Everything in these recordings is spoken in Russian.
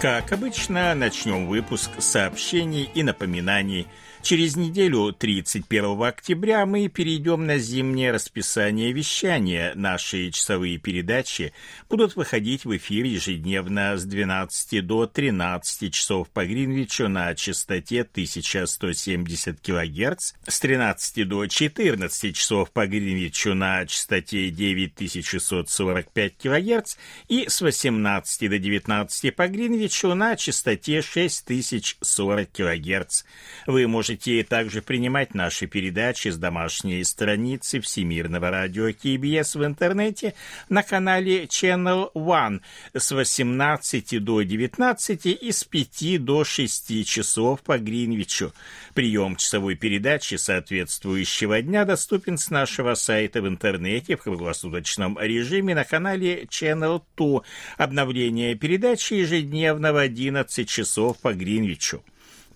Как обычно, начнем выпуск сообщений и напоминаний – Через неделю, 31 октября, мы перейдем на зимнее расписание вещания. Наши часовые передачи будут выходить в эфир ежедневно с 12 до 13 часов по Гринвичу на частоте 1170 кГц, с 13 до 14 часов по Гринвичу на частоте 9645 кГц и с 18 до 19 по Гринвичу на частоте 6040 кГц. Вы можете Можете также принимать наши передачи с домашней страницы Всемирного радио КБС в интернете на канале Channel One с 18 до 19 и с 5 до 6 часов по Гринвичу. Прием часовой передачи соответствующего дня доступен с нашего сайта в интернете в круглосуточном режиме на канале Channel 2. Обновление передачи ежедневно в 11 часов по Гринвичу.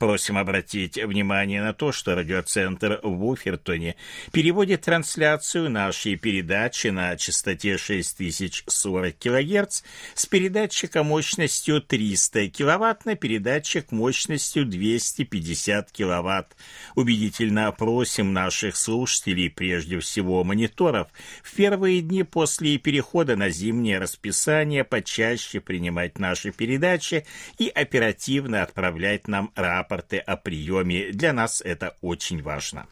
Просим обратить внимание на то, что радиоцентр в Уфертоне переводит трансляцию нашей передачи на частоте 6040 кГц с передатчика мощностью 300 кВт на передатчик мощностью 250 кВт. Убедительно просим наших слушателей, прежде всего мониторов, в первые дни после перехода на зимнее расписание почаще принимать наши передачи и оперативно отправлять нам рапорты рапорты о приеме. Для нас это очень важно.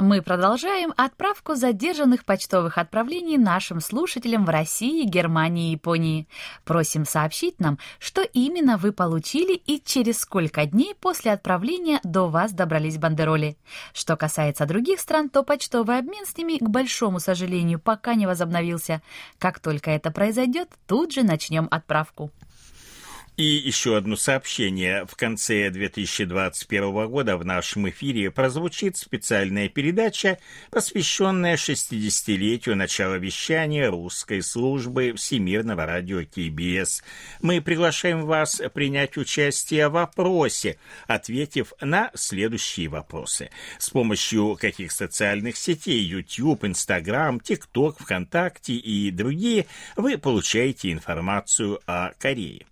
Мы продолжаем отправку задержанных почтовых отправлений нашим слушателям в России, Германии и Японии. Просим сообщить нам, что именно вы получили и через сколько дней после отправления до вас добрались бандероли. Что касается других стран, то почтовый обмен с ними, к большому сожалению, пока не возобновился. Как только это произойдет, тут же начнем отправку. И еще одно сообщение. В конце 2021 года в нашем эфире прозвучит специальная передача, посвященная 60-летию начала вещания русской службы Всемирного радио КБС. Мы приглашаем вас принять участие в вопросе, ответив на следующие вопросы. С помощью каких социальных сетей YouTube, Instagram, TikTok, ВКонтакте и другие вы получаете информацию о Корее.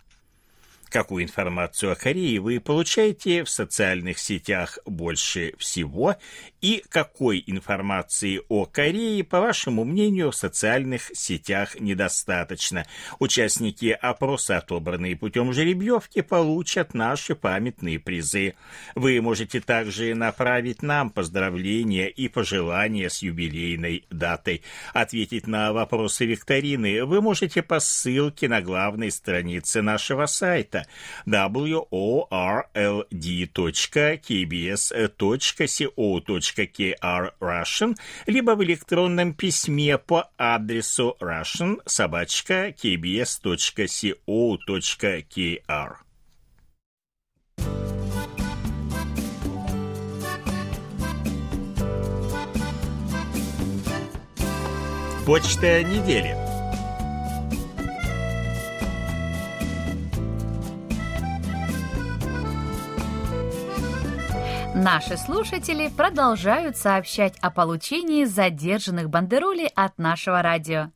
Какую информацию о Корее вы получаете в социальных сетях больше всего и какой информации о Корее, по вашему мнению, в социальных сетях недостаточно? Участники опроса, отобранные путем жеребьевки, получат наши памятные призы. Вы можете также направить нам поздравления и пожелания с юбилейной датой. Ответить на вопросы викторины вы можете по ссылке на главной странице нашего сайта сайта world.kbs.co.kr Russian, либо в электронном письме по адресу russian собачка kbs.co.kr. Почта недели. Наши слушатели продолжают сообщать о получении задержанных бандеролей от нашего радио.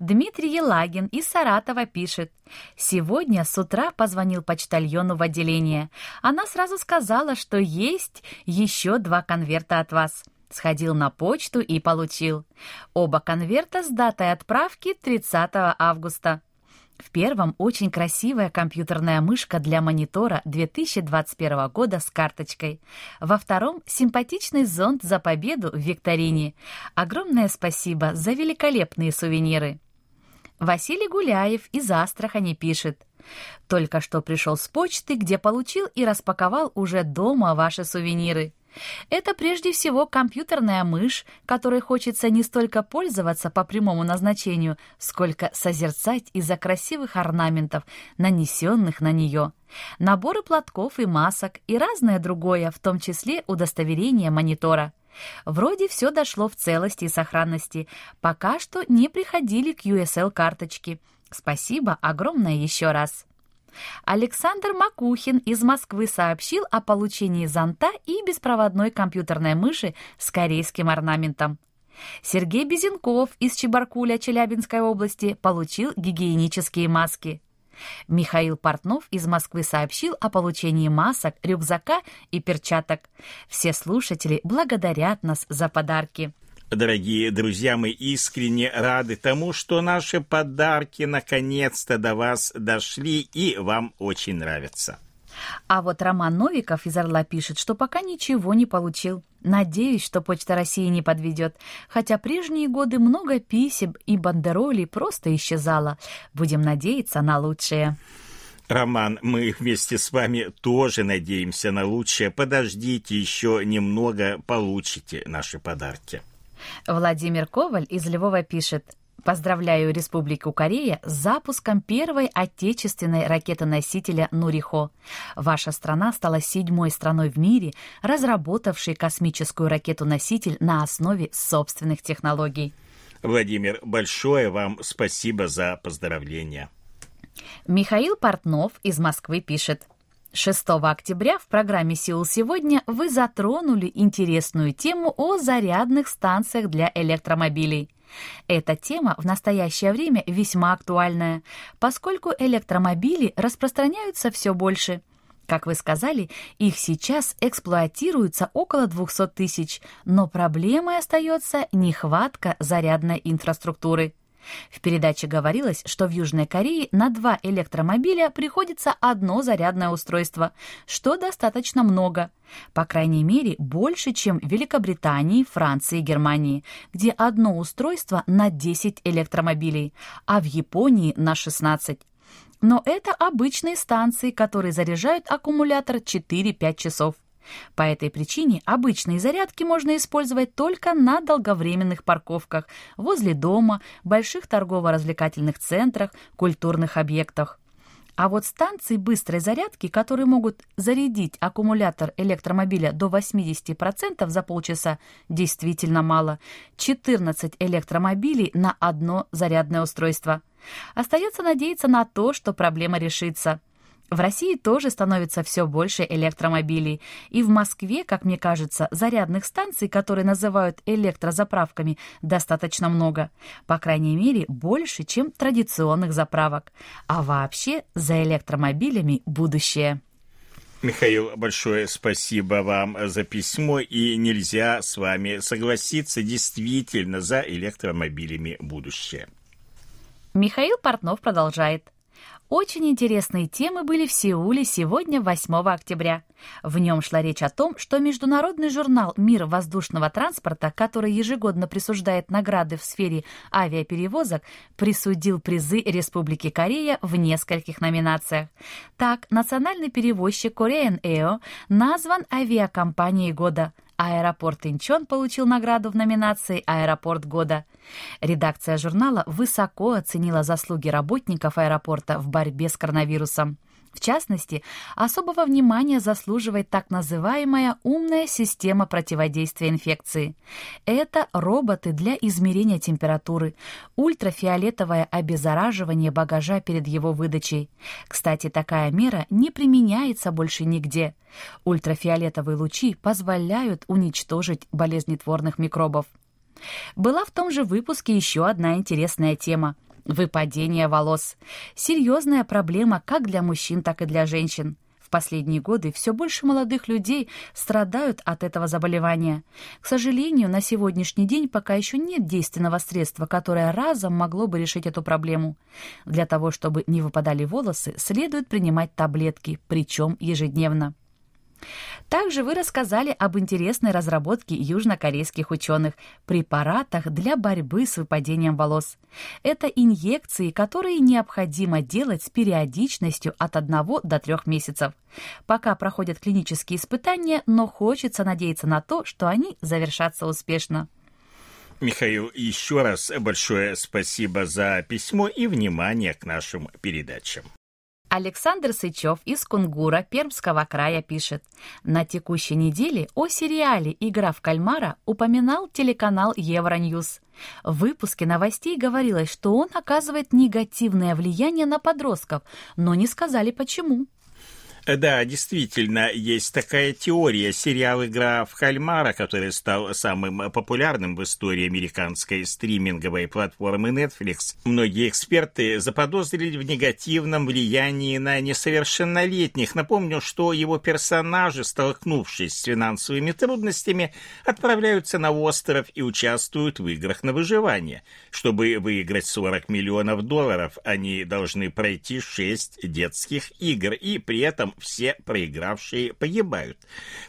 Дмитрий Елагин из Саратова пишет. «Сегодня с утра позвонил почтальону в отделение. Она сразу сказала, что есть еще два конверта от вас. Сходил на почту и получил. Оба конверта с датой отправки 30 августа. В первом очень красивая компьютерная мышка для монитора 2021 года с карточкой. Во втором симпатичный зонт за победу в викторине. Огромное спасибо за великолепные сувениры. Василий Гуляев из Астрахани пишет. Только что пришел с почты, где получил и распаковал уже дома ваши сувениры. Это прежде всего компьютерная мышь, которой хочется не столько пользоваться по прямому назначению, сколько созерцать из-за красивых орнаментов, нанесенных на нее. Наборы платков и масок и разное другое, в том числе удостоверение монитора. Вроде все дошло в целости и сохранности. Пока что не приходили QSL-карточки. Спасибо огромное еще раз. Александр Макухин из Москвы сообщил о получении зонта и беспроводной компьютерной мыши с корейским орнаментом. Сергей Безенков из Чебаркуля Челябинской области получил гигиенические маски. Михаил Портнов из Москвы сообщил о получении масок, рюкзака и перчаток. Все слушатели благодарят нас за подарки. Дорогие друзья, мы искренне рады тому, что наши подарки наконец-то до вас дошли и вам очень нравятся. А вот Роман Новиков из Орла пишет, что пока ничего не получил. Надеюсь, что Почта России не подведет, хотя прежние годы много писем и бандеролей просто исчезало. Будем надеяться на лучшее. Роман, мы вместе с вами тоже надеемся на лучшее. Подождите еще немного, получите наши подарки. Владимир Коваль из Львова пишет. Поздравляю Республику Корея с запуском первой отечественной ракеты-носителя «Нурихо». Ваша страна стала седьмой страной в мире, разработавшей космическую ракету-носитель на основе собственных технологий. Владимир, большое вам спасибо за поздравления. Михаил Портнов из Москвы пишет. 6 октября в программе «Сеул сегодня» вы затронули интересную тему о зарядных станциях для электромобилей. Эта тема в настоящее время весьма актуальная, поскольку электромобили распространяются все больше. Как вы сказали, их сейчас эксплуатируется около 200 тысяч, но проблемой остается нехватка зарядной инфраструктуры. В передаче говорилось, что в Южной Корее на два электромобиля приходится одно зарядное устройство, что достаточно много. По крайней мере, больше, чем в Великобритании, Франции и Германии, где одно устройство на 10 электромобилей, а в Японии на 16. Но это обычные станции, которые заряжают аккумулятор 4-5 часов. По этой причине обычные зарядки можно использовать только на долговременных парковках, возле дома, больших торгово-развлекательных центрах, культурных объектах. А вот станции быстрой зарядки, которые могут зарядить аккумулятор электромобиля до 80% за полчаса, действительно мало. 14 электромобилей на одно зарядное устройство. Остается надеяться на то, что проблема решится. В России тоже становится все больше электромобилей. И в Москве, как мне кажется, зарядных станций, которые называют электрозаправками, достаточно много. По крайней мере, больше, чем традиционных заправок. А вообще за электромобилями будущее. Михаил, большое спасибо вам за письмо, и нельзя с вами согласиться, действительно, за электромобилями будущее. Михаил Портнов продолжает. Очень интересные темы были в Сеуле сегодня, 8 октября. В нем шла речь о том, что международный журнал «Мир воздушного транспорта», который ежегодно присуждает награды в сфере авиаперевозок, присудил призы Республики Корея в нескольких номинациях. Так, национальный перевозчик Korean Air назван авиакомпанией года – Аэропорт Инчон получил награду в номинации «Аэропорт года». Редакция журнала высоко оценила заслуги работников аэропорта в борьбе с коронавирусом. В частности, особого внимания заслуживает так называемая умная система противодействия инфекции. Это роботы для измерения температуры, ультрафиолетовое обеззараживание багажа перед его выдачей. Кстати, такая мера не применяется больше нигде. Ультрафиолетовые лучи позволяют уничтожить болезнетворных микробов. Была в том же выпуске еще одна интересная тема – Выпадение волос. Серьезная проблема как для мужчин, так и для женщин. В последние годы все больше молодых людей страдают от этого заболевания. К сожалению, на сегодняшний день пока еще нет действенного средства, которое разом могло бы решить эту проблему. Для того, чтобы не выпадали волосы, следует принимать таблетки, причем ежедневно. Также вы рассказали об интересной разработке южнокорейских ученых – препаратах для борьбы с выпадением волос. Это инъекции, которые необходимо делать с периодичностью от 1 до 3 месяцев. Пока проходят клинические испытания, но хочется надеяться на то, что они завершатся успешно. Михаил, еще раз большое спасибо за письмо и внимание к нашим передачам. Александр Сычев из Кунгура Пермского края пишет. На текущей неделе о сериале «Игра в кальмара» упоминал телеканал Евроньюз. В выпуске новостей говорилось, что он оказывает негативное влияние на подростков, но не сказали почему. Да, действительно, есть такая теория. Сериал «Игра в кальмара», который стал самым популярным в истории американской стриминговой платформы Netflix. Многие эксперты заподозрили в негативном влиянии на несовершеннолетних. Напомню, что его персонажи, столкнувшись с финансовыми трудностями, отправляются на остров и участвуют в играх на выживание. Чтобы выиграть 40 миллионов долларов, они должны пройти 6 детских игр и при этом все проигравшие погибают.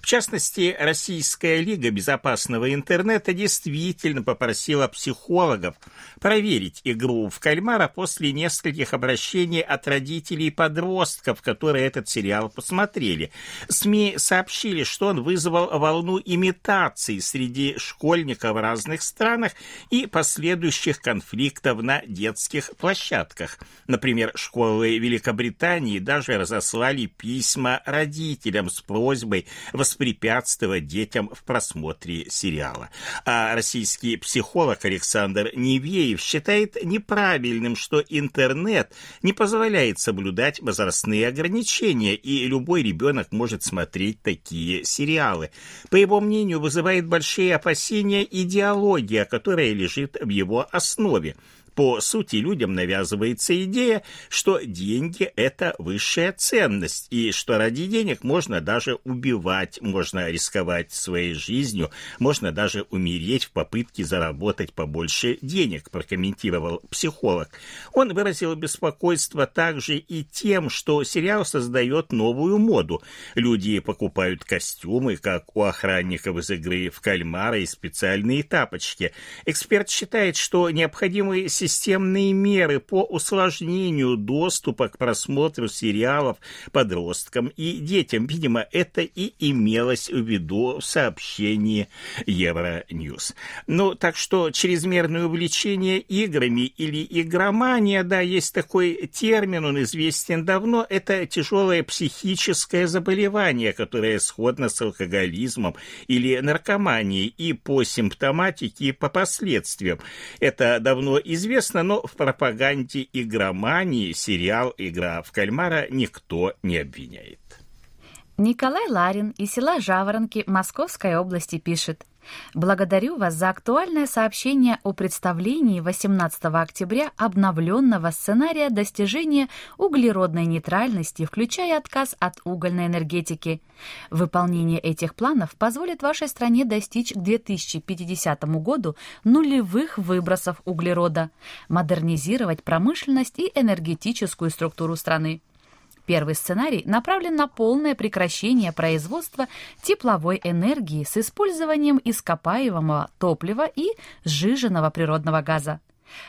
В частности, Российская лига безопасного интернета действительно попросила психологов проверить игру в кальмара после нескольких обращений от родителей подростков, которые этот сериал посмотрели. СМИ сообщили, что он вызвал волну имитаций среди школьников в разных странах и последующих конфликтов на детских площадках. Например, школы Великобритании даже разослали письма письма родителям с просьбой воспрепятствовать детям в просмотре сериала. А российский психолог Александр Невеев считает неправильным, что интернет не позволяет соблюдать возрастные ограничения, и любой ребенок может смотреть такие сериалы. По его мнению, вызывает большие опасения идеология, которая лежит в его основе. По сути, людям навязывается идея, что деньги – это высшая ценность, и что ради денег можно даже убивать, можно рисковать своей жизнью, можно даже умереть в попытке заработать побольше денег, прокомментировал психолог. Он выразил беспокойство также и тем, что сериал создает новую моду. Люди покупают костюмы, как у охранников из игры в кальмара и специальные тапочки. Эксперт считает, что необходимые системные меры по усложнению доступа к просмотру сериалов подросткам и детям. Видимо, это и имелось в виду в сообщении Евроньюз. Ну, так что чрезмерное увлечение играми или игромания, да, есть такой термин, он известен давно, это тяжелое психическое заболевание, которое сходно с алкоголизмом или наркоманией и по симптоматике, и по последствиям. Это давно известно известно, но в пропаганде игромании сериал «Игра в кальмара» никто не обвиняет. Николай Ларин из села Жаворонки Московской области пишет. Благодарю вас за актуальное сообщение о представлении 18 октября обновленного сценария достижения углеродной нейтральности, включая отказ от угольной энергетики. Выполнение этих планов позволит вашей стране достичь к 2050 году нулевых выбросов углерода, модернизировать промышленность и энергетическую структуру страны. Первый сценарий направлен на полное прекращение производства тепловой энергии с использованием ископаемого топлива и сжиженного природного газа.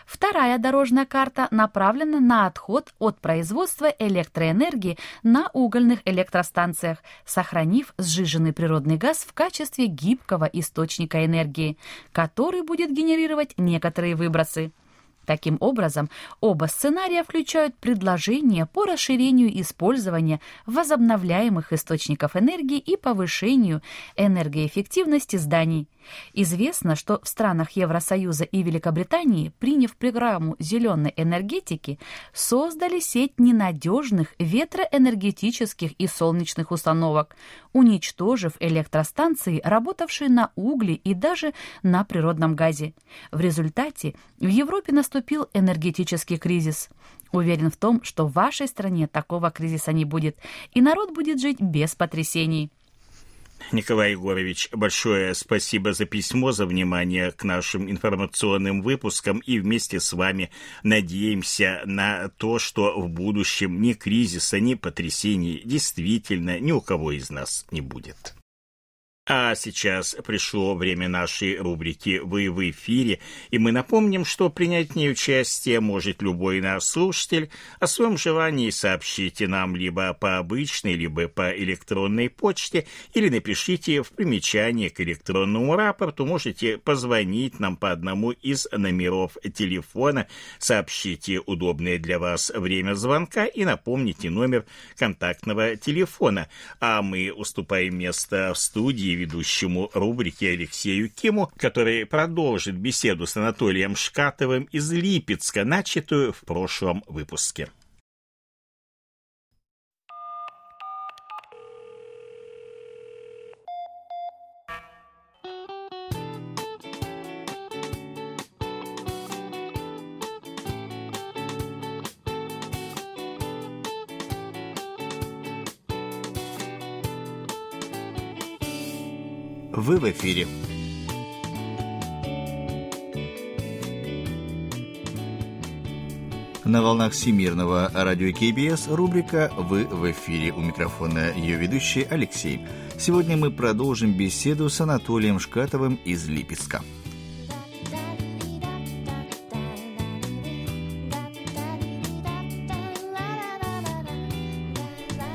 Вторая дорожная карта направлена на отход от производства электроэнергии на угольных электростанциях, сохранив сжиженный природный газ в качестве гибкого источника энергии, который будет генерировать некоторые выбросы. Таким образом, оба сценария включают предложения по расширению использования возобновляемых источников энергии и повышению энергоэффективности зданий – Известно, что в странах Евросоюза и Великобритании, приняв программу зеленой энергетики, создали сеть ненадежных ветроэнергетических и солнечных установок, уничтожив электростанции, работавшие на угле и даже на природном газе. В результате в Европе наступил энергетический кризис. Уверен в том, что в вашей стране такого кризиса не будет, и народ будет жить без потрясений. Николай Егорович, большое спасибо за письмо, за внимание к нашим информационным выпускам и вместе с вами надеемся на то, что в будущем ни кризиса, ни потрясений действительно ни у кого из нас не будет. А сейчас пришло время нашей рубрики «Вы в эфире», и мы напомним, что принять в ней участие может любой наш слушатель. О своем желании сообщите нам либо по обычной, либо по электронной почте, или напишите в примечании к электронному рапорту. Можете позвонить нам по одному из номеров телефона, сообщите удобное для вас время звонка и напомните номер контактного телефона. А мы уступаем место в студии ведущему рубрики Алексею Киму, который продолжит беседу с Анатолием Шкатовым из Липецка, начатую в прошлом выпуске. Вы в эфире. На волнах Всемирного радио КБС рубрика «Вы в эфире». У микрофона ее ведущий Алексей. Сегодня мы продолжим беседу с Анатолием Шкатовым из Липецка.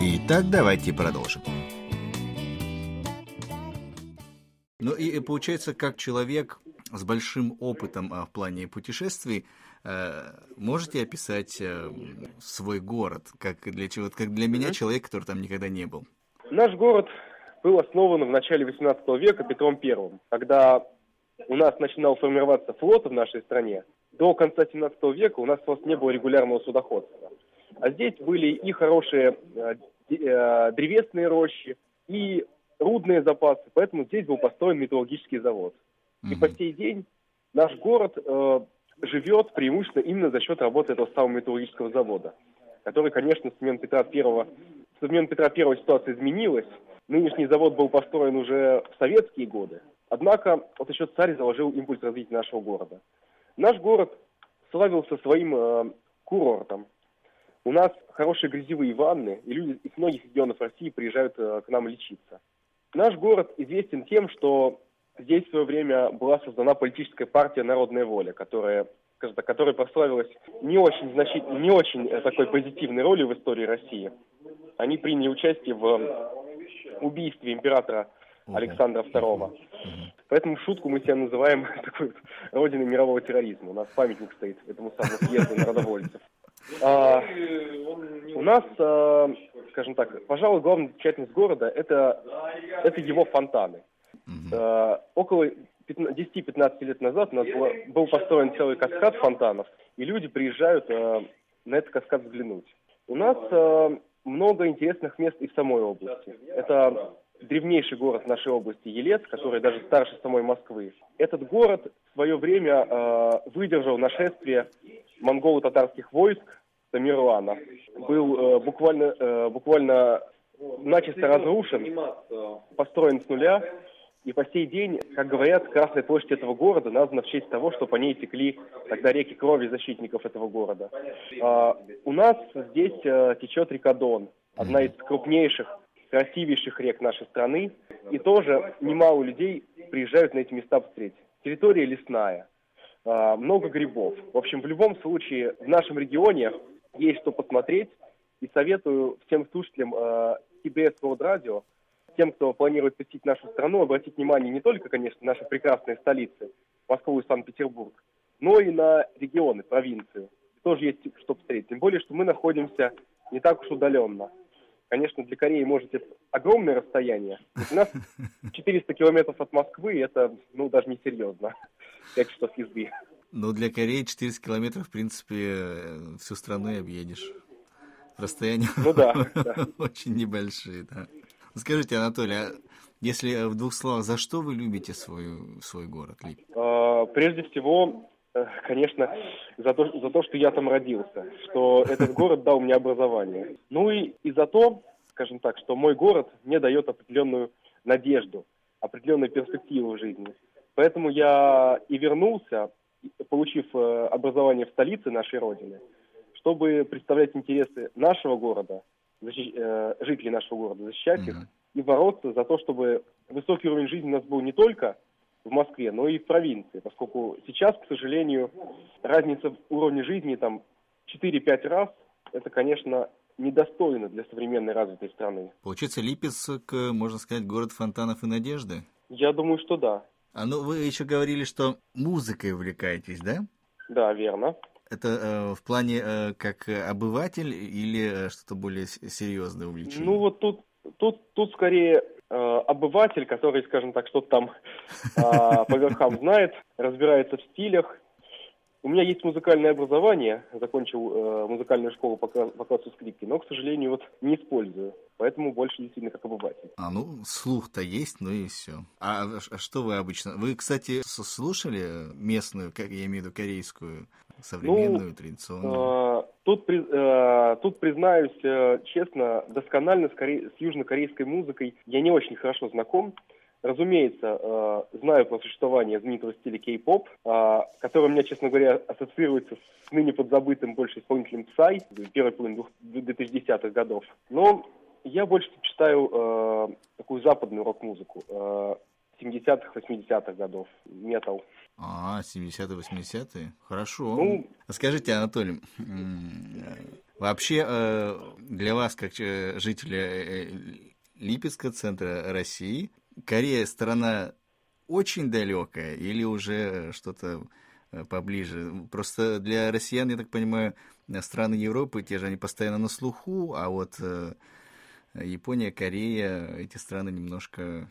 Итак, давайте продолжим. Получается, как человек с большим опытом а, в плане путешествий, э, можете описать э, свой город, как для чего, как для меня человек, который там никогда не был? Наш город был основан в начале XVIII века Петром I, когда у нас начинал формироваться флот в нашей стране. До конца XVII века у нас просто не было регулярного судоходства. А здесь были и хорошие э, древесные рощи, и рудные запасы, поэтому здесь был построен металлургический завод. Mm-hmm. И по сей день наш город э, живет преимущественно именно за счет работы этого самого металлургического завода, который, конечно, с времен Петра Первого, с времен Петра Первого ситуация изменилась. Нынешний завод был построен уже в советские годы. Однако вот еще царь заложил импульс развития нашего города. Наш город славился своим э, курортом. У нас хорошие грязевые ванны, и люди из многих регионов России приезжают э, к нам лечиться. Наш город известен тем, что здесь в свое время была создана политическая партия «Народная воля», которая которая прославилась не очень значительной, не очень э, такой позитивной ролью в истории России. Они приняли участие в убийстве императора Александра II. Поэтому шутку мы себя называем такой родиной мирового терроризма. У нас памятник стоит этому самому съезду народовольцев. А, у нас, а, скажем так, пожалуй, главная замечательность города это, это его фонтаны. А, около 10-15 лет назад у нас было, был построен целый каскад фонтанов, и люди приезжают а, на этот каскад взглянуть. У нас а, много интересных мест и в самой области. Это древнейший город нашей области Елец, который даже старше самой Москвы. Этот город в свое время э, выдержал нашествие монголо-татарских войск Тамерлана. Был э, буквально, э, буквально начисто разрушен, построен с нуля. И по сей день, как говорят, Красная площадь этого города названа в честь того, что по ней текли тогда реки крови защитников этого города. А, у нас здесь а, течет река Дон, одна из крупнейших, красивейших рек нашей страны. И тоже немало людей приезжают на эти места посмотреть. Территория лесная, а, много грибов. В общем, в любом случае, в нашем регионе есть что посмотреть. И советую всем слушателям э, CBS World Radio, тем, кто планирует посетить нашу страну, обратить внимание не только, конечно, на наши прекрасные столицы, Москву и Санкт-Петербург, но и на регионы, провинции. Тоже есть что посмотреть. Тем более, что мы находимся не так уж удаленно. Конечно, для Кореи, может, это огромное расстояние. У нас 400 километров от Москвы, это, ну, даже не серьезно. 5 часов езды. Ну, для Кореи 400 километров, в принципе, всю страну и объедешь. Расстояние ну, да, да. очень небольшие, да. Скажите, Анатолий, а если в двух словах, за что вы любите свой, свой город Лип? А, прежде всего, э, конечно, за то, за то, что я там родился, что этот город дал мне образование. Ну и, и за то, скажем так, что мой город мне дает определенную надежду, определенную перспективу в жизни. Поэтому я и вернулся, получив э, образование в столице нашей Родины, чтобы представлять интересы нашего города, э, жителей нашего города, защищать mm-hmm. их и бороться за то, чтобы высокий уровень жизни у нас был не только в Москве, но и в провинции, поскольку сейчас, к сожалению, разница в уровне жизни там 4-5 раз, это, конечно, недостойно для современной развитой страны. Получается, Липецк, можно сказать, город фонтанов и надежды? Я думаю, что да. А ну вы еще говорили, что музыкой увлекаетесь, да? Да, верно. Это э, в плане э, как обыватель или э, что-то более серьезное увлечение? Ну вот тут, тут, тут скорее э, обыватель, который, скажем так, что-то там э, по верхам знает, разбирается в стилях, у меня есть музыкальное образование, закончил э, музыкальную школу по, по классу скрипки, но, к сожалению, вот не использую. Поэтому больше действительно как обыватель. А, ну, слух-то есть, ну и все. А, а что вы обычно... Вы, кстати, слушали местную, как я имею в виду, корейскую, современную, ну, традиционную? Э, тут, э, тут, признаюсь э, честно, досконально с, коре... с южнокорейской музыкой я не очень хорошо знаком. Разумеется, э, знаю про существование знаменитого стиля кей-поп, э, который у меня, честно говоря, ассоциируется с ныне подзабытым больше исполнителем Psy, первой половины 2010-х годов. Но я больше читаю э, такую западную рок-музыку. 70-х, 80-х годов, метал. А, 70-е, 80-е? Хорошо. Ну, Скажите, Анатолий, вообще для вас, как жителя Липецкого центра России, Корея страна очень далекая или уже что-то э, поближе? Просто для россиян, я так понимаю, страны Европы, те же они постоянно на слуху, а вот э, Япония, Корея, эти страны немножко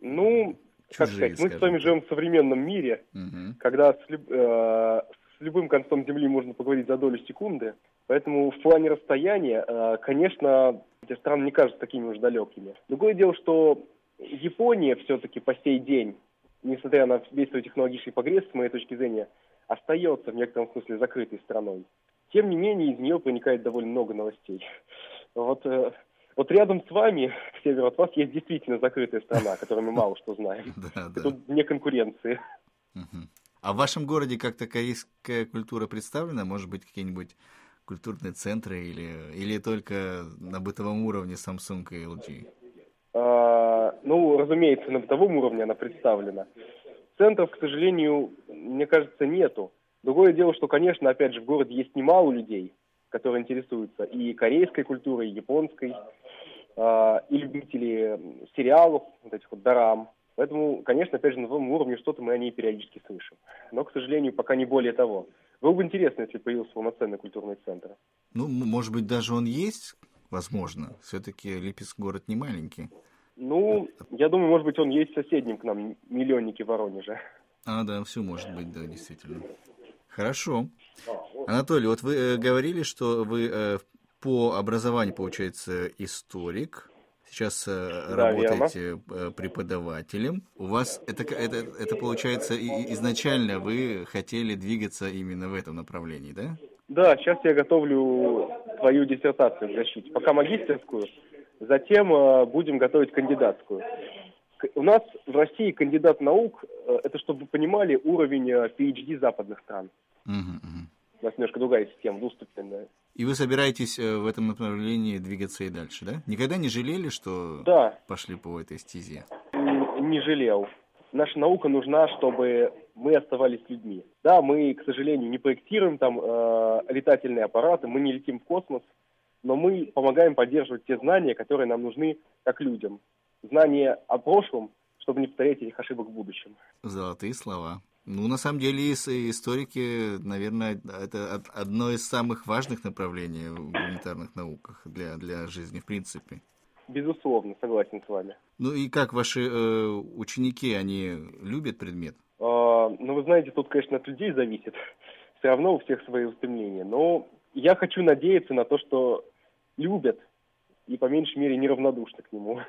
Ну, чужие, как сказать, мы с вами живем в современном мире, угу. когда с, люб, э, с любым концом Земли можно поговорить за долю секунды, поэтому в плане расстояния, э, конечно, эти страны не кажутся такими уж далекими. Другое дело, что Япония все-таки по сей день, несмотря на весь свой технологический прогресс, с моей точки зрения, остается в некотором смысле закрытой страной. Тем не менее, из нее проникает довольно много новостей. Вот, э, вот рядом с вами, к северу от вас, есть действительно закрытая страна, о которой мы мало что знаем. Тут вне конкуренции. А в вашем городе как-то корейская культура представлена? Может быть, какие-нибудь культурные центры или, или только на бытовом уровне Samsung и LG? Ну, разумеется, на бытовом уровне она представлена. Центров, к сожалению, мне кажется, нету. Другое дело, что, конечно, опять же, в городе есть немало людей, которые интересуются и корейской культурой, и японской, э, и любители сериалов, вот этих вот дарам. Поэтому, конечно, опять же, на новом уровне что-то мы о ней периодически слышим. Но, к сожалению, пока не более того. Было бы интересно, если появился полноценный культурный центр. Ну, может быть, даже он есть, возможно. Все-таки Липецк город не маленький. Ну, я думаю, может быть, он есть соседним к нам, миллионники Воронежа. А, да, все может быть, да, действительно. Хорошо. Анатолий, вот вы э, говорили, что вы э, по образованию, получается, историк. Сейчас э, да, работаете верно. преподавателем. У вас это, это, это получается изначально вы хотели двигаться именно в этом направлении, да? Да, сейчас я готовлю свою диссертацию в защите. Пока магистерскую, Затем э, будем готовить кандидатскую. У нас в России кандидат наук, э, это чтобы вы понимали, уровень PhD э, западных стран. Угу, угу. У нас немножко другая система, двуступенная. И вы собираетесь в этом направлении двигаться и дальше, да? Никогда не жалели, что да. пошли по этой стезе? Не жалел. Наша наука нужна, чтобы мы оставались людьми. Да, мы, к сожалению, не проектируем там э, летательные аппараты, мы не летим в космос, но мы помогаем поддерживать те знания, которые нам нужны как людям. Знания о прошлом, чтобы не повторять этих ошибок в будущем. Золотые слова. Ну, на самом деле, историки, наверное, это одно из самых важных направлений в гуманитарных науках для, для жизни, в принципе. Безусловно, согласен с вами. Ну и как ваши э, ученики, они любят предмет? А, ну, вы знаете, тут, конечно, от людей зависит. Все равно у всех свои устремления. Но я хочу надеяться на то, что любят и по меньшей мере неравнодушны к нему.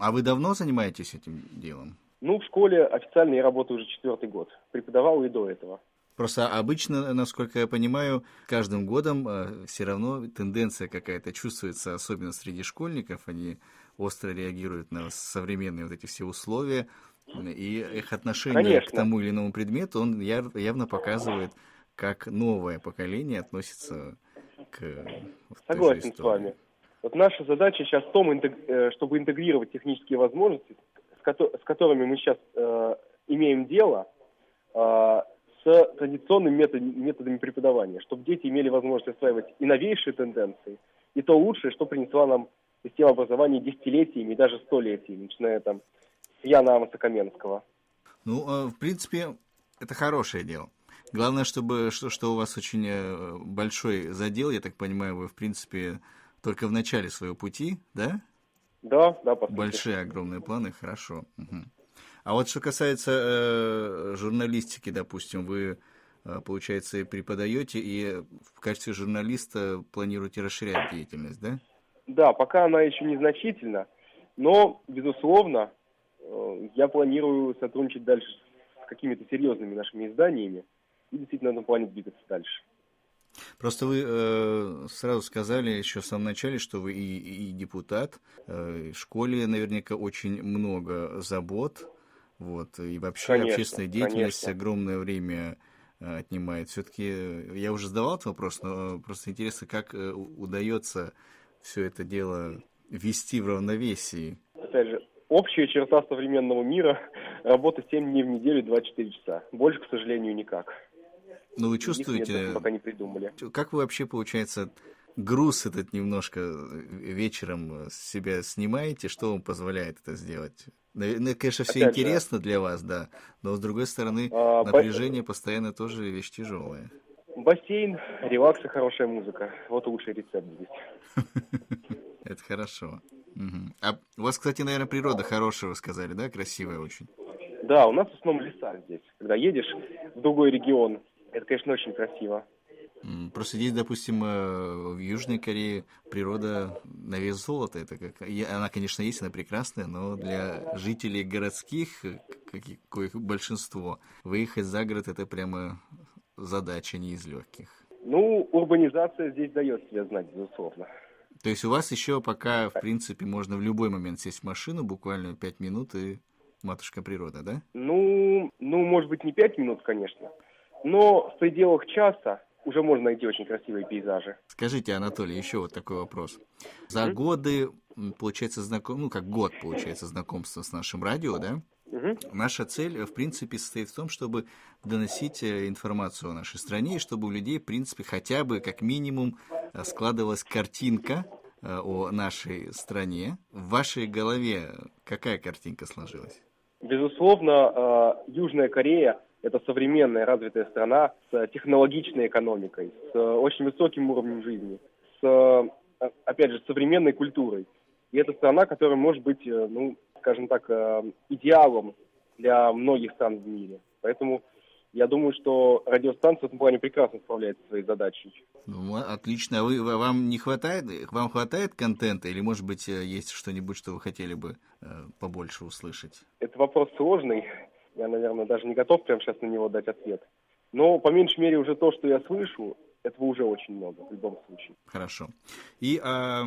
А вы давно занимаетесь этим делом? Ну, в школе официально я работаю уже четвертый год. Преподавал и до этого. Просто обычно, насколько я понимаю, каждым годом э, все равно тенденция какая-то чувствуется, особенно среди школьников. Они остро реагируют на современные вот эти все условия, и их отношение Конечно. к тому или иному предмету, он явно показывает, как новое поколение относится к... Согласен с вами. Вот наша задача сейчас в том, э, чтобы интегрировать технические возможности, с которыми мы сейчас э, имеем дело, э, с традиционными методами, преподавания, чтобы дети имели возможность осваивать и новейшие тенденции, и то лучшее, что принесла нам система образования десятилетиями и даже столетиями, начиная там с Яна Амоса Каменского. Ну, э, в принципе, это хорошее дело. Главное, чтобы что, что у вас очень э, большой задел, я так понимаю, вы, в принципе, только в начале своего пути, да? Да, да, по Большие, огромные планы, хорошо. Угу. А вот что касается э, журналистики, допустим, вы, э, получается, преподаете и в качестве журналиста планируете расширять деятельность, да? Да, пока она еще незначительна, но, безусловно, э, я планирую сотрудничать дальше с какими-то серьезными нашими изданиями и действительно на этом плане двигаться дальше. Просто вы э, сразу сказали еще в самом начале, что вы и, и депутат. Э, в школе наверняка очень много забот. Вот, и вообще конечно, общественная деятельность конечно. огромное время э, отнимает. Все-таки э, я уже задавал этот вопрос, но просто интересно, как э, удается все это дело вести в равновесии. Опять же, общая черта современного мира – работа 7 дней в неделю, 24 часа. Больше, к сожалению, никак. Ну, вы чувствуете... Нет, пока не придумали. Как вы вообще, получается, груз этот немножко вечером с себя снимаете? Что вам позволяет это сделать? Ну, конечно, все Опять интересно же. для вас, да, но с другой стороны, а, напряжение ба... постоянно тоже вещь тяжелая. Бассейн, релакс и хорошая музыка. Вот лучший рецепт здесь. Это хорошо. А у вас, кстати, наверное, природа хорошая, вы сказали, да? Красивая очень. Да, у нас в основном леса здесь. Когда едешь в другой регион, это, конечно, очень красиво. Просто здесь, допустим, э, в Южной Корее природа на вес золота. Это как... Она, конечно, есть, она прекрасная, но для жителей городских, коих большинство, выехать за город – это прямо задача не из легких. Ну, урбанизация здесь дает себя знать, безусловно. То есть у вас еще пока, в принципе, можно в любой момент сесть в машину, буквально пять минут, и матушка природа, да? Ну, ну, может быть, не пять минут, конечно, но в пределах часа уже можно найти очень красивые пейзажи. Скажите, Анатолий, еще вот такой вопрос. За mm-hmm. годы, получается, знаком... ну, как год, получается, знакомства с нашим радио, да? Угу. Наша цель, в принципе, состоит в том, чтобы доносить э, информацию о нашей стране, и чтобы у людей, в принципе, хотя бы, как минимум, э, складывалась картинка э, о нашей стране. В вашей голове какая картинка сложилась? Безусловно, Южная Корея это современная развитая страна с технологичной экономикой, с очень высоким уровнем жизни, с, опять же, современной культурой. И это страна, которая может быть, э, ну, скажем так, э, идеалом для многих стран в мире. Поэтому я думаю, что радиостанция в этом плане прекрасно справляется своей задачей. Ну, отлично. А вы, вам не хватает, вам хватает контента или, может быть, э, есть что-нибудь, что вы хотели бы э, побольше услышать? Это вопрос сложный. Я, наверное, даже не готов прямо сейчас на него дать ответ. Но, по меньшей мере, уже то, что я слышу, этого уже очень много в любом случае. Хорошо. И э,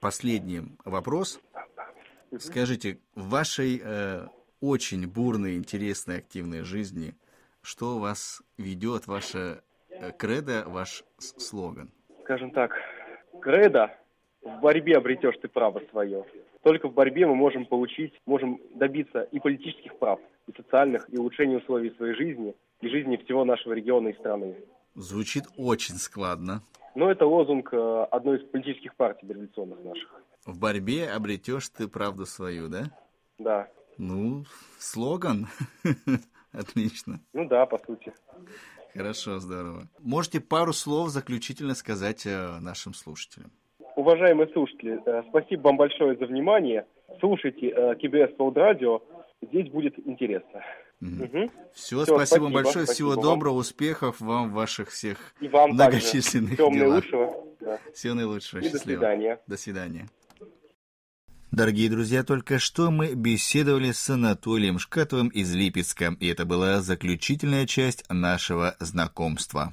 последний вопрос. Скажите, в вашей э, очень бурной, интересной, активной жизни, что вас ведет, ваше э, кредо, ваш слоган? Скажем так, кредо в борьбе обретешь ты право свое. Только в борьбе мы можем получить, можем добиться и политических прав, и социальных, и улучшения условий своей жизни, и жизни всего нашего региона и страны. Звучит очень складно. Но это лозунг э, одной из политических партий революционных наших. В борьбе обретешь ты правду свою, да? Да. Ну, слоган. Отлично. Ну да, по сути. Хорошо, здорово. Можете пару слов заключительно сказать э, нашим слушателям? Уважаемые слушатели, э, спасибо вам большое за внимание. Слушайте э, КБС World Radio, здесь будет интересно. Угу. Угу. Все, Все, спасибо, спасибо вам большое, спасибо всего вам. доброго, успехов вам в ваших всех И вам многочисленных также. Всего делах. наилучшего. Да. Всего наилучшего, И счастливо. До свидания. До свидания. Дорогие друзья, только что мы беседовали с Анатолием Шкатовым из Липецка, и это была заключительная часть нашего знакомства.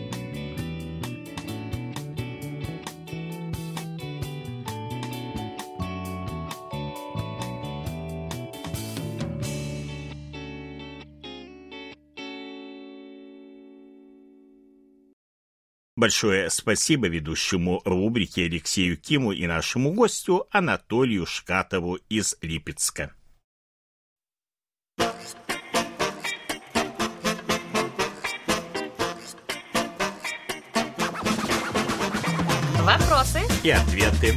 Большое спасибо ведущему рубрики Алексею Киму и нашему гостю Анатолию Шкатову из Липецка. Вопросы и ответы.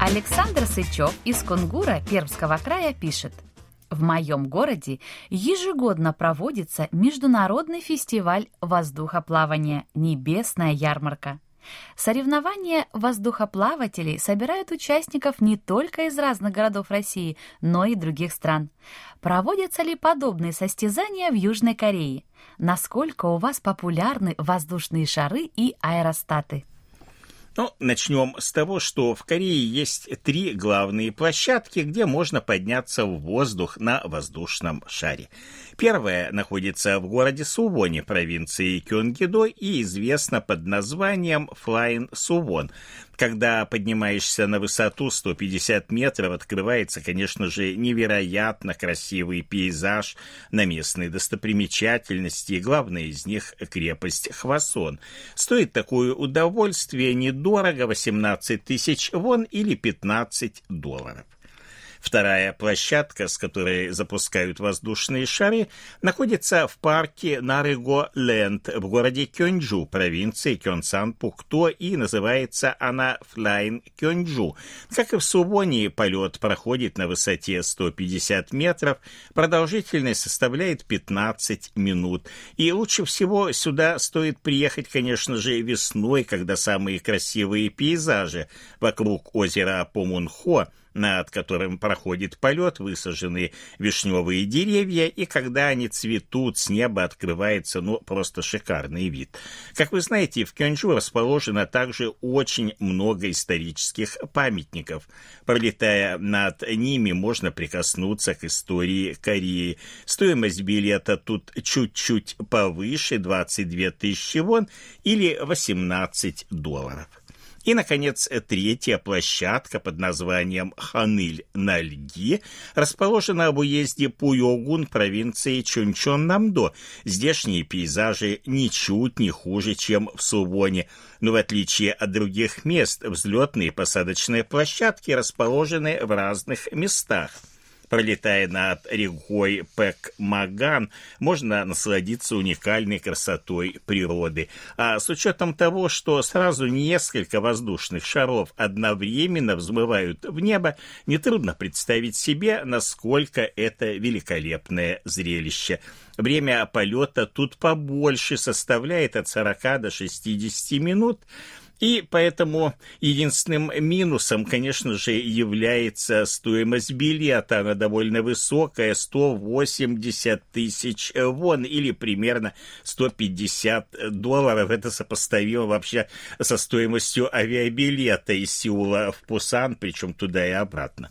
Александр Сычев из Кунгура Пермского края пишет – в моем городе ежегодно проводится Международный фестиваль воздухоплавания «Небесная ярмарка». Соревнования воздухоплавателей собирают участников не только из разных городов России, но и других стран. Проводятся ли подобные состязания в Южной Корее? Насколько у вас популярны воздушные шары и аэростаты? Ну, начнем с того, что в Корее есть три главные площадки, где можно подняться в воздух на воздушном шаре. Первая находится в городе Сувоне, провинции Кёнгидо, и известна под названием Flying Сувон. Когда поднимаешься на высоту 150 метров, открывается, конечно же, невероятно красивый пейзаж на местные достопримечательности, и главная из них — крепость Хвасон. Стоит такое удовольствие недорого — 18 тысяч вон или 15 долларов. Вторая площадка, с которой запускают воздушные шары, находится в парке Нарыго-Ленд в городе Кёнджу, провинции Кёнсан-Пукто, и называется она Flying Кёнджу. Как и в Сувоне, полет проходит на высоте 150 метров, продолжительность составляет 15 минут. И лучше всего сюда стоит приехать, конечно же, весной, когда самые красивые пейзажи вокруг озера Помунхо над которым проходит полет, высажены вишневые деревья, и когда они цветут, с неба открывается, ну, просто шикарный вид. Как вы знаете, в Кёнджу расположено также очень много исторических памятников. Пролетая над ними, можно прикоснуться к истории Кореи. Стоимость билета тут чуть-чуть повыше, 22 тысячи вон, или 18 долларов. И, наконец, третья площадка под названием Ханыль-на-Льги расположена в уезде Пуйогун провинции Чунчон-Намдо. Здешние пейзажи ничуть не хуже, чем в Сувоне, но в отличие от других мест, взлетные и посадочные площадки расположены в разных местах – Пролетая над рекой Пэк-Маган, можно насладиться уникальной красотой природы. А с учетом того, что сразу несколько воздушных шаров одновременно взмывают в небо, нетрудно представить себе, насколько это великолепное зрелище. Время полета тут побольше составляет от 40 до 60 минут, и поэтому единственным минусом, конечно же, является стоимость билета. Она довольно высокая, 180 тысяч вон, или примерно 150 долларов. Это сопоставимо вообще со стоимостью авиабилета из Сеула в Пусан, причем туда и обратно.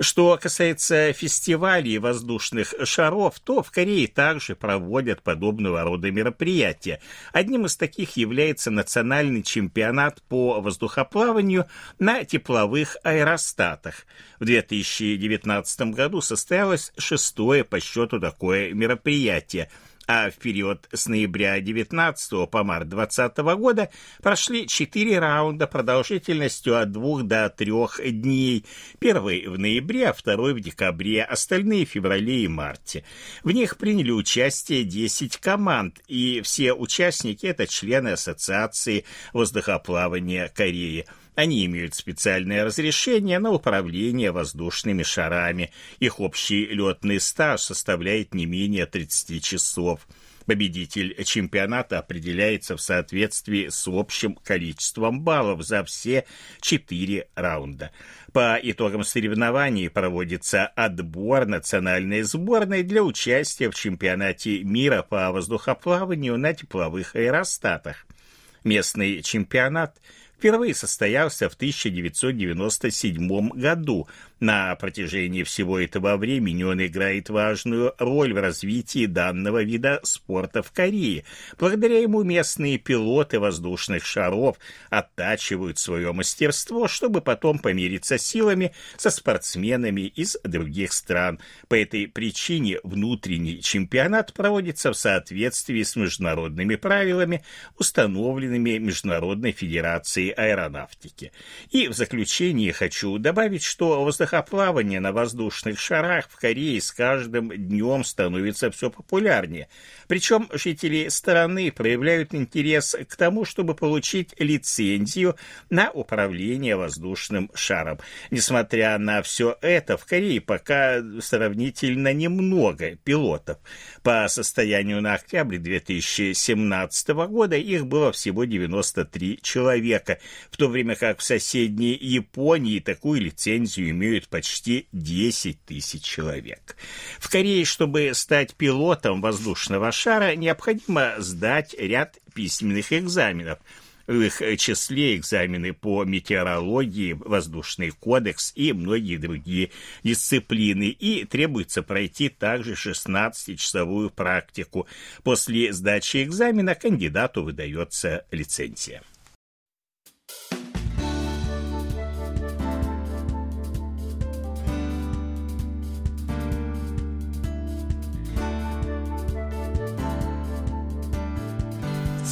Что касается фестивалей воздушных шаров, то в Корее также проводят подобного рода мероприятия. Одним из таких является национальный чемпионат по воздухоплаванию на тепловых аэростатах. В 2019 году состоялось шестое по счету такое мероприятие – а в период с ноября 19 по март 20 года прошли четыре раунда продолжительностью от двух до трех дней. Первый в ноябре, а второй в декабре, остальные в феврале и марте. В них приняли участие 10 команд, и все участники – это члены Ассоциации воздухоплавания Кореи. Они имеют специальное разрешение на управление воздушными шарами. Их общий летный стаж составляет не менее 30 часов. Победитель чемпионата определяется в соответствии с общим количеством баллов за все четыре раунда. По итогам соревнований проводится отбор национальной сборной для участия в чемпионате мира по воздухоплаванию на тепловых аэростатах. Местный чемпионат впервые состоялся в 1997 году на протяжении всего этого времени он играет важную роль в развитии данного вида спорта в Корее. Благодаря ему местные пилоты воздушных шаров оттачивают свое мастерство, чтобы потом помириться силами со спортсменами из других стран. По этой причине внутренний чемпионат проводится в соответствии с международными правилами, установленными Международной Федерацией аэронавтики. И в заключение хочу добавить, что воздух Воздухоплавание на воздушных шарах в Корее с каждым днем становится все популярнее. Причем жители страны проявляют интерес к тому, чтобы получить лицензию на управление воздушным шаром. Несмотря на все это, в Корее пока сравнительно немного пилотов. По состоянию на октябрь 2017 года их было всего 93 человека, в то время как в соседней Японии такую лицензию имеют имеют почти 10 тысяч человек. В Корее, чтобы стать пилотом воздушного шара, необходимо сдать ряд письменных экзаменов – в их числе экзамены по метеорологии, воздушный кодекс и многие другие дисциплины. И требуется пройти также 16-часовую практику. После сдачи экзамена кандидату выдается лицензия.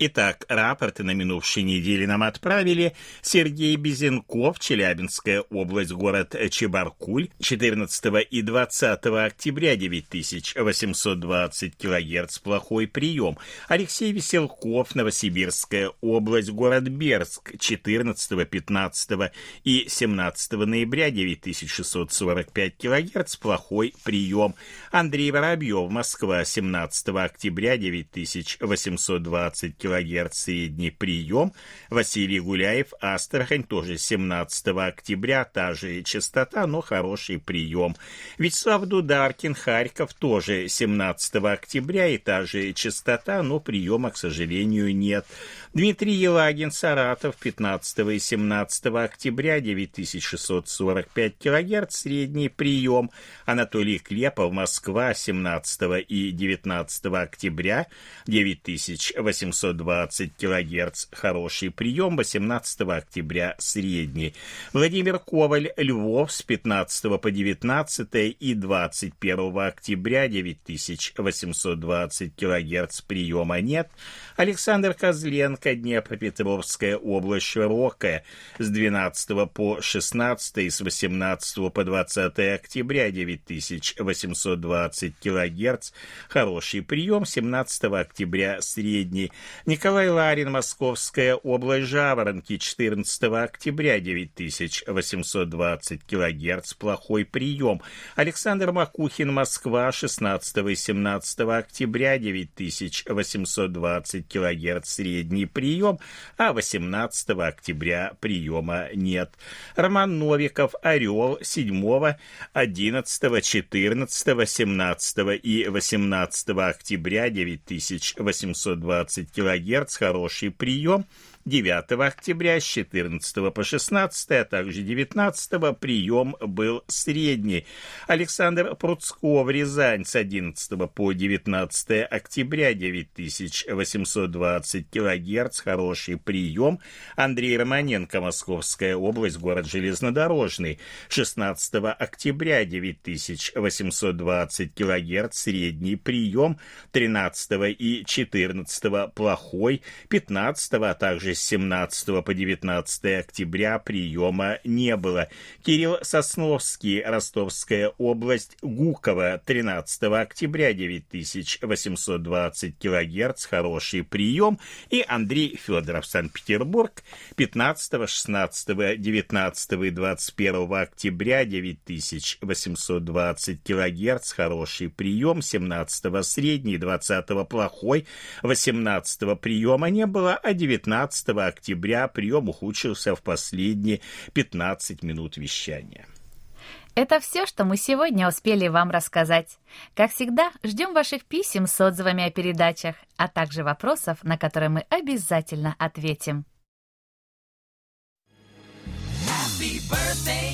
Итак, рапорты на минувшей неделе нам отправили. Сергей Безенков, Челябинская область, город Чебаркуль, 14 и 20 октября 9820 килогерц, плохой прием. Алексей Веселков, Новосибирская область, город Берск, 14, 15 и 17 ноября 9645 килогерц, плохой прием. Андрей Воробьев, Москва, 17 октября 9820 килогерц средний прием. Василий Гуляев, Астрахань, тоже 17 октября, та же частота, но хороший прием. Вячеслав Дударкин, Харьков, тоже 17 октября и та же частота, но приема, к сожалению, нет. Дмитрий Елагин, Саратов, 15 и 17 октября, 9645 килогерц, средний прием. Анатолий Клепов, Москва, 17 и 19 октября, 9800 120 кГц хороший прием, 18 октября средний. Владимир Коваль, Львов с 15 по 19 и 21 октября 9820 кГц приема нет. Александр Козленко, Днепропетровская область широкая, с 12 по 16 и с 18 по 20 октября 9820 кГц, хороший прием, 17 октября средний. Николай Ларин, Московская область, Жаворонки, 14 октября, 9820 килогерц, плохой прием. Александр Макухин, Москва, 16 и 17 октября, 9820 килогерц, средний прием, а 18 октября приема нет. Роман Новиков, Орел, 7, 11, 14, 17 и 18 октября, 9820 килогерц, кГц, хороший прием. 9 октября с 14 по 16, а также 19 прием был средний. Александр Пруцков, Рязань, с 11 по 19 октября 9820 килогерц, хороший прием. Андрей Романенко, Московская область, город Железнодорожный, 16 октября 9820 килогерц, средний прием. 13 и 14 плохой, 15, а также с 17 по 19 октября приема не было. Кирилл Сосновский, Ростовская область, Гуково, 13 октября 9820 килогерц, хороший прием. И Андрей Федоров, Санкт-Петербург, 15, 16, 19 и 21 октября 9820 килогерц, хороший прием. 17 средний, 20 плохой, 18 приема не было, а 19 октября прием ухудшился в последние 15 минут вещания. Это все, что мы сегодня успели вам рассказать. Как всегда, ждем ваших писем с отзывами о передачах, а также вопросов, на которые мы обязательно ответим. Happy birthday.